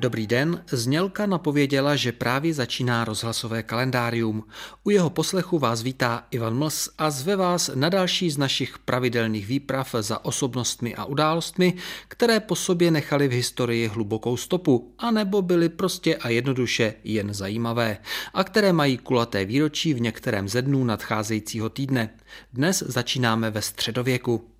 Dobrý den, znělka napověděla, že právě začíná rozhlasové kalendárium. U jeho poslechu vás vítá Ivan Mls a zve vás na další z našich pravidelných výprav za osobnostmi a událostmi, které po sobě nechaly v historii hlubokou stopu, anebo byly prostě a jednoduše jen zajímavé, a které mají kulaté výročí v některém ze dnů nadcházejícího týdne. Dnes začínáme ve středověku.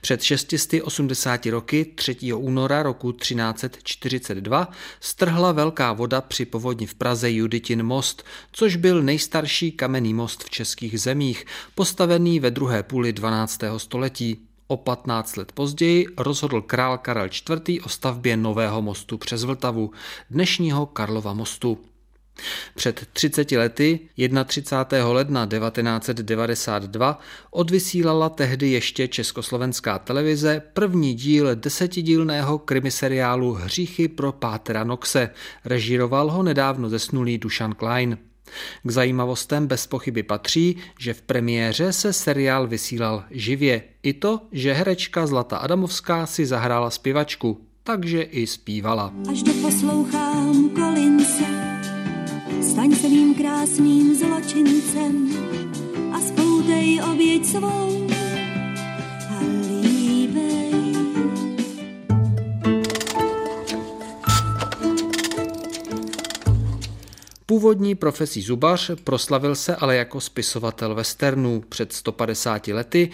Před 680 roky 3. února roku 1342 strhla velká voda při povodni v Praze Juditin most, což byl nejstarší kamenný most v českých zemích, postavený ve druhé půli 12. století. O 15 let později rozhodl král Karel IV. o stavbě nového mostu přes Vltavu, dnešního Karlova mostu. Před 30 lety, 31. ledna 1992, odvysílala tehdy ještě československá televize první díl desetidílného krimiseriálu Hříchy pro Pátera Noxe. Režíroval ho nedávno zesnulý Dušan Klein. K zajímavostem bez pochyby patří, že v premiéře se seriál vysílal živě. I to, že herečka Zlata Adamovská si zahrála zpěvačku, takže i zpívala. Až kolince staň se mým krásným zločincem a spoutej oběť svou. Původní profesí zubař proslavil se ale jako spisovatel westernů. Před 150 lety,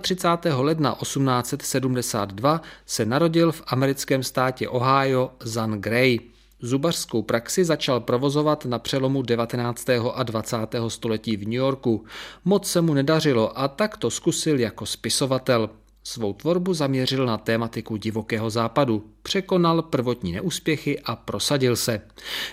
31. ledna 1872, se narodil v americkém státě Ohio Zan Gray. Zubařskou praxi začal provozovat na přelomu 19. a 20. století v New Yorku. Moc se mu nedařilo a tak to zkusil jako spisovatel. Svou tvorbu zaměřil na tématiku divokého západu, překonal prvotní neúspěchy a prosadil se.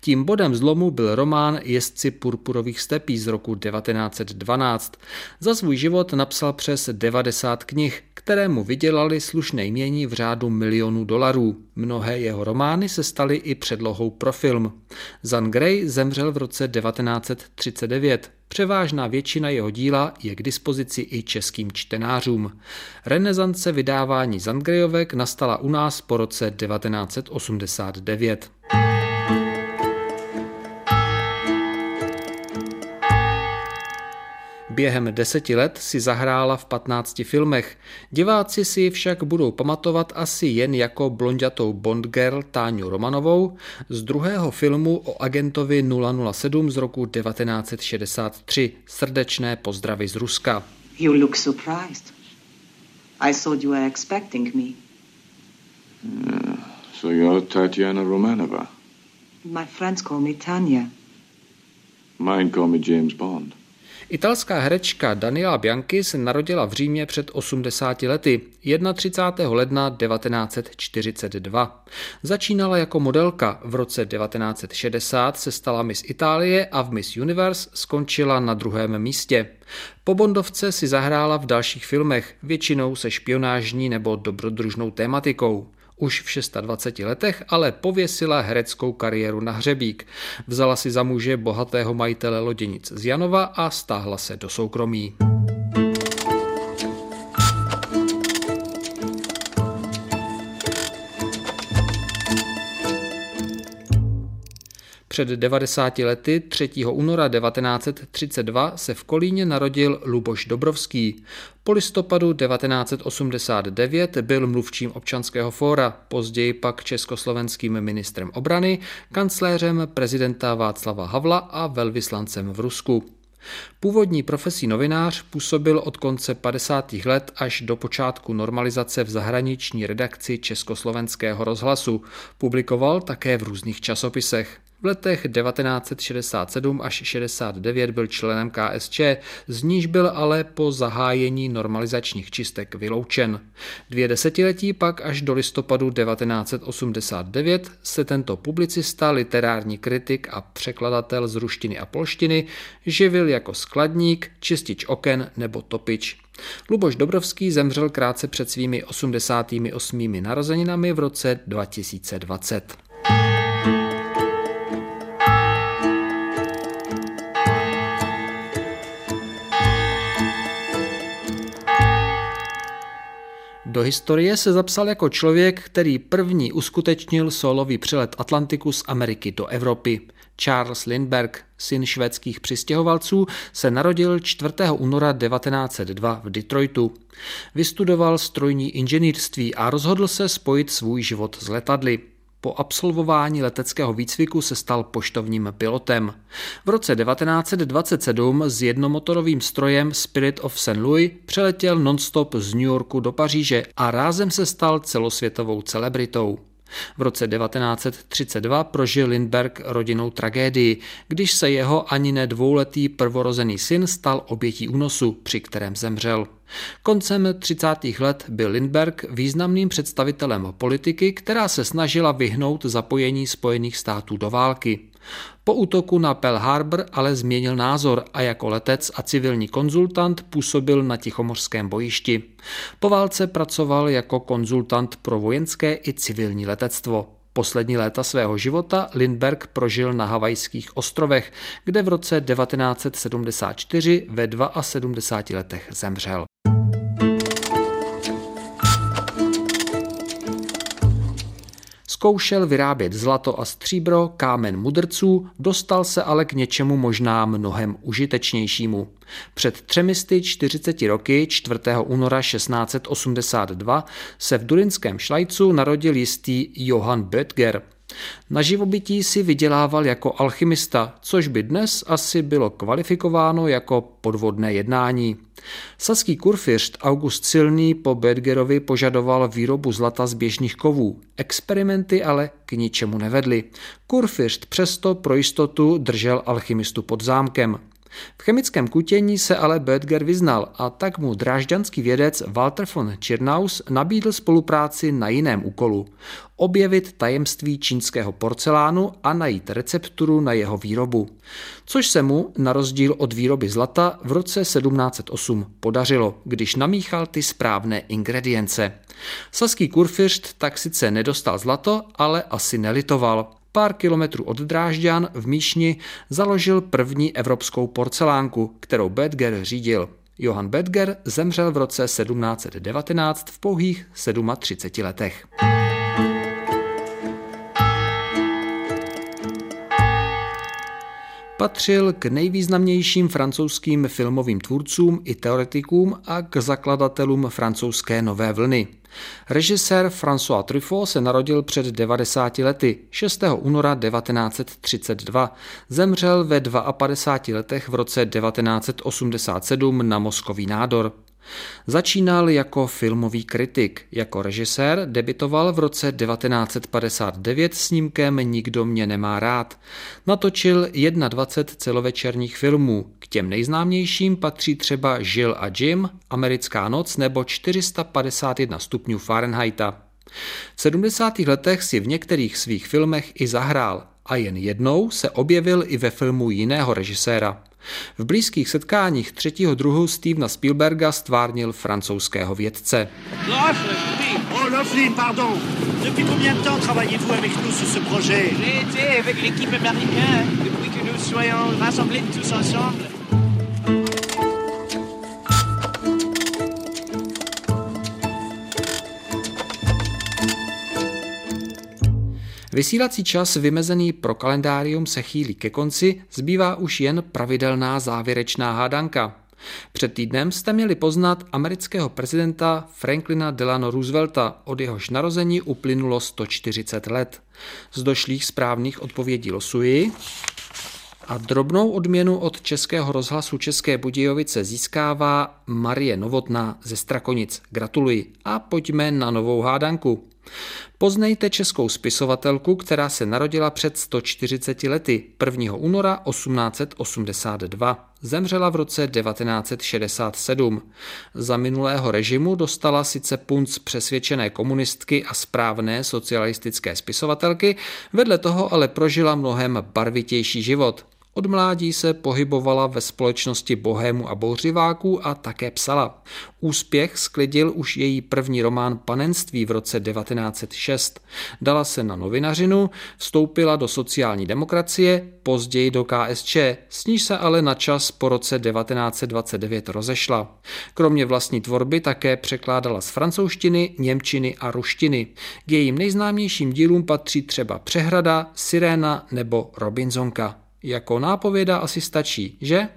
Tím bodem zlomu byl román Jezdci purpurových stepí z roku 1912. Za svůj život napsal přes 90 knih, které mu vydělali slušné jmění v řádu milionů dolarů. Mnohé jeho romány se staly i předlohou pro film. Zan Grey zemřel v roce 1939. Převážná většina jeho díla je k dispozici i českým čtenářům. Renesance vydávání Zandgrejovek nastala u nás po roce 1989. Během deseti let si zahrála v 15 filmech. Diváci si ji však budou pamatovat asi jen jako blondětou Bond girl Táňu Romanovou z druhého filmu o agentovi 007 z roku 1963 Srdečné pozdravy z Ruska. You look surprised. I thought you were expecting me. Uh, so you're Tatiana Romanova. My friends call me Tanya. Mine call me James Bond. Italská herečka Daniela Bianchi se narodila v Římě před 80 lety, 31. ledna 1942. Začínala jako modelka, v roce 1960 se stala Miss Itálie a v Miss Universe skončila na druhém místě. Po Bondovce si zahrála v dalších filmech, většinou se špionážní nebo dobrodružnou tématikou. Už v 26 letech ale pověsila hereckou kariéru na hřebík. Vzala si za muže bohatého majitele loděnic z Janova a stáhla se do soukromí. Před 90 lety 3. února 1932 se v Kolíně narodil Luboš Dobrovský. Po listopadu 1989 byl mluvčím občanského fóra, později pak československým ministrem obrany, kancléřem prezidenta Václava Havla a velvyslancem v Rusku. Původní profesí novinář působil od konce 50. let až do počátku normalizace v zahraniční redakci Československého rozhlasu. Publikoval také v různých časopisech. V letech 1967 až 69 byl členem KSČ, z níž byl ale po zahájení normalizačních čistek vyloučen. Dvě desetiletí pak až do listopadu 1989 se tento publicista, literární kritik a překladatel z ruštiny a polštiny živil jako skladník, čistič oken nebo topič. Luboš Dobrovský zemřel krátce před svými 88. narozeninami v roce 2020. Do historie se zapsal jako člověk, který první uskutečnil solový přelet Atlantiku z Ameriky do Evropy. Charles Lindbergh, syn švédských přistěhovalců, se narodil 4. února 1902 v Detroitu. Vystudoval strojní inženýrství a rozhodl se spojit svůj život s letadly. Po absolvování leteckého výcviku se stal poštovním pilotem. V roce 1927 s jednomotorovým strojem Spirit of St. Louis přeletěl nonstop z New Yorku do Paříže a rázem se stal celosvětovou celebritou. V roce 1932 prožil Lindbergh rodinnou tragédii, když se jeho ani ne dvouletý prvorozený syn stal obětí únosu, při kterém zemřel. Koncem 30. let byl Lindbergh významným představitelem politiky, která se snažila vyhnout zapojení Spojených států do války. Po útoku na Pearl Harbor ale změnil názor a jako letec a civilní konzultant působil na Tichomorském bojišti. Po válce pracoval jako konzultant pro vojenské i civilní letectvo. Poslední léta svého života Lindbergh prožil na Havajských ostrovech, kde v roce 1974 ve 72 letech zemřel. Zkoušel vyrábět zlato a stříbro, kámen mudrců, dostal se ale k něčemu možná mnohem užitečnějšímu. Před třemisty 40 roky, 4. února 1682, se v Durinském Šlajcu narodil jistý Johann Böttger – na živobytí si vydělával jako alchymista, což by dnes asi bylo kvalifikováno jako podvodné jednání. Saský kurfiřt August Silný po Bedgerovi požadoval výrobu zlata z běžných kovů. Experimenty ale k ničemu nevedly. Kurfiřt přesto pro jistotu držel alchymistu pod zámkem. V chemickém kutění se ale Böttger vyznal a tak mu drážďanský vědec Walter von Čirnaus nabídl spolupráci na jiném úkolu. Objevit tajemství čínského porcelánu a najít recepturu na jeho výrobu. Což se mu, na rozdíl od výroby zlata, v roce 1708 podařilo, když namíchal ty správné ingredience. Saský kurfiřt tak sice nedostal zlato, ale asi nelitoval pár kilometrů od Drážďan v Míšni založil první evropskou porcelánku, kterou Bedger řídil. Johann Bedger zemřel v roce 1719 v pouhých 37 letech. Patřil k nejvýznamnějším francouzským filmovým tvůrcům i teoretikům a k zakladatelům francouzské nové vlny. Režisér François Truffaut se narodil před 90 lety, 6. února 1932. Zemřel ve 52 letech v roce 1987 na mozkový nádor. Začínal jako filmový kritik. Jako režisér debitoval v roce 1959 snímkem Nikdo mě nemá rád. Natočil 21 celovečerních filmů. K těm nejznámějším patří třeba Jill a Jim, Americká noc nebo 451 stupňů Fahrenheita. V 70. letech si v některých svých filmech i zahrál a jen jednou se objevil i ve filmu jiného režiséra. V blízkých setkáních třetího druhu Stevena Spielberga stvárnil francouzského vědce. Oh. Vysílací čas vymezený pro kalendárium se chýlí ke konci, zbývá už jen pravidelná závěrečná hádanka. Před týdnem jste měli poznat amerického prezidenta Franklina Delano Roosevelta, od jehož narození uplynulo 140 let. Z došlých správných odpovědí losuji. A drobnou odměnu od Českého rozhlasu České Budějovice získává Marie Novotná ze Strakonic. Gratuluji a pojďme na novou hádanku. Poznejte českou spisovatelku, která se narodila před 140 lety 1. února 1882. Zemřela v roce 1967. Za minulého režimu dostala sice punc přesvědčené komunistky a správné socialistické spisovatelky, vedle toho ale prožila mnohem barvitější život. Od mládí se pohybovala ve společnosti bohému a bouřiváků a také psala. Úspěch sklidil už její první román Panenství v roce 1906. Dala se na novinařinu, vstoupila do sociální demokracie, později do KSČ, s níž se ale na čas po roce 1929 rozešla. Kromě vlastní tvorby také překládala z francouzštiny, němčiny a ruštiny. K jejím nejznámějším dílům patří třeba Přehrada, Siréna nebo Robinsonka. Jako nápověda asi stačí, že?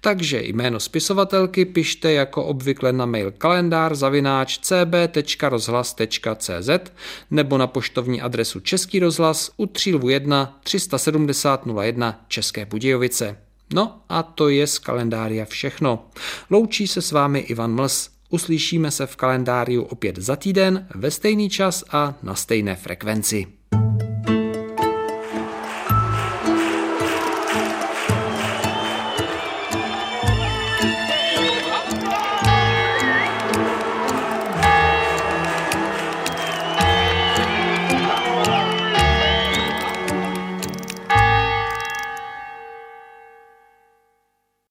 Takže jméno spisovatelky pište jako obvykle na mail kalendár zavináč cb.rozhlas.cz nebo na poštovní adresu Český rozhlas u Třílvu 1 370 01 České Budějovice. No a to je z kalendária všechno. Loučí se s vámi Ivan Mls. Uslyšíme se v kalendáriu opět za týden ve stejný čas a na stejné frekvenci.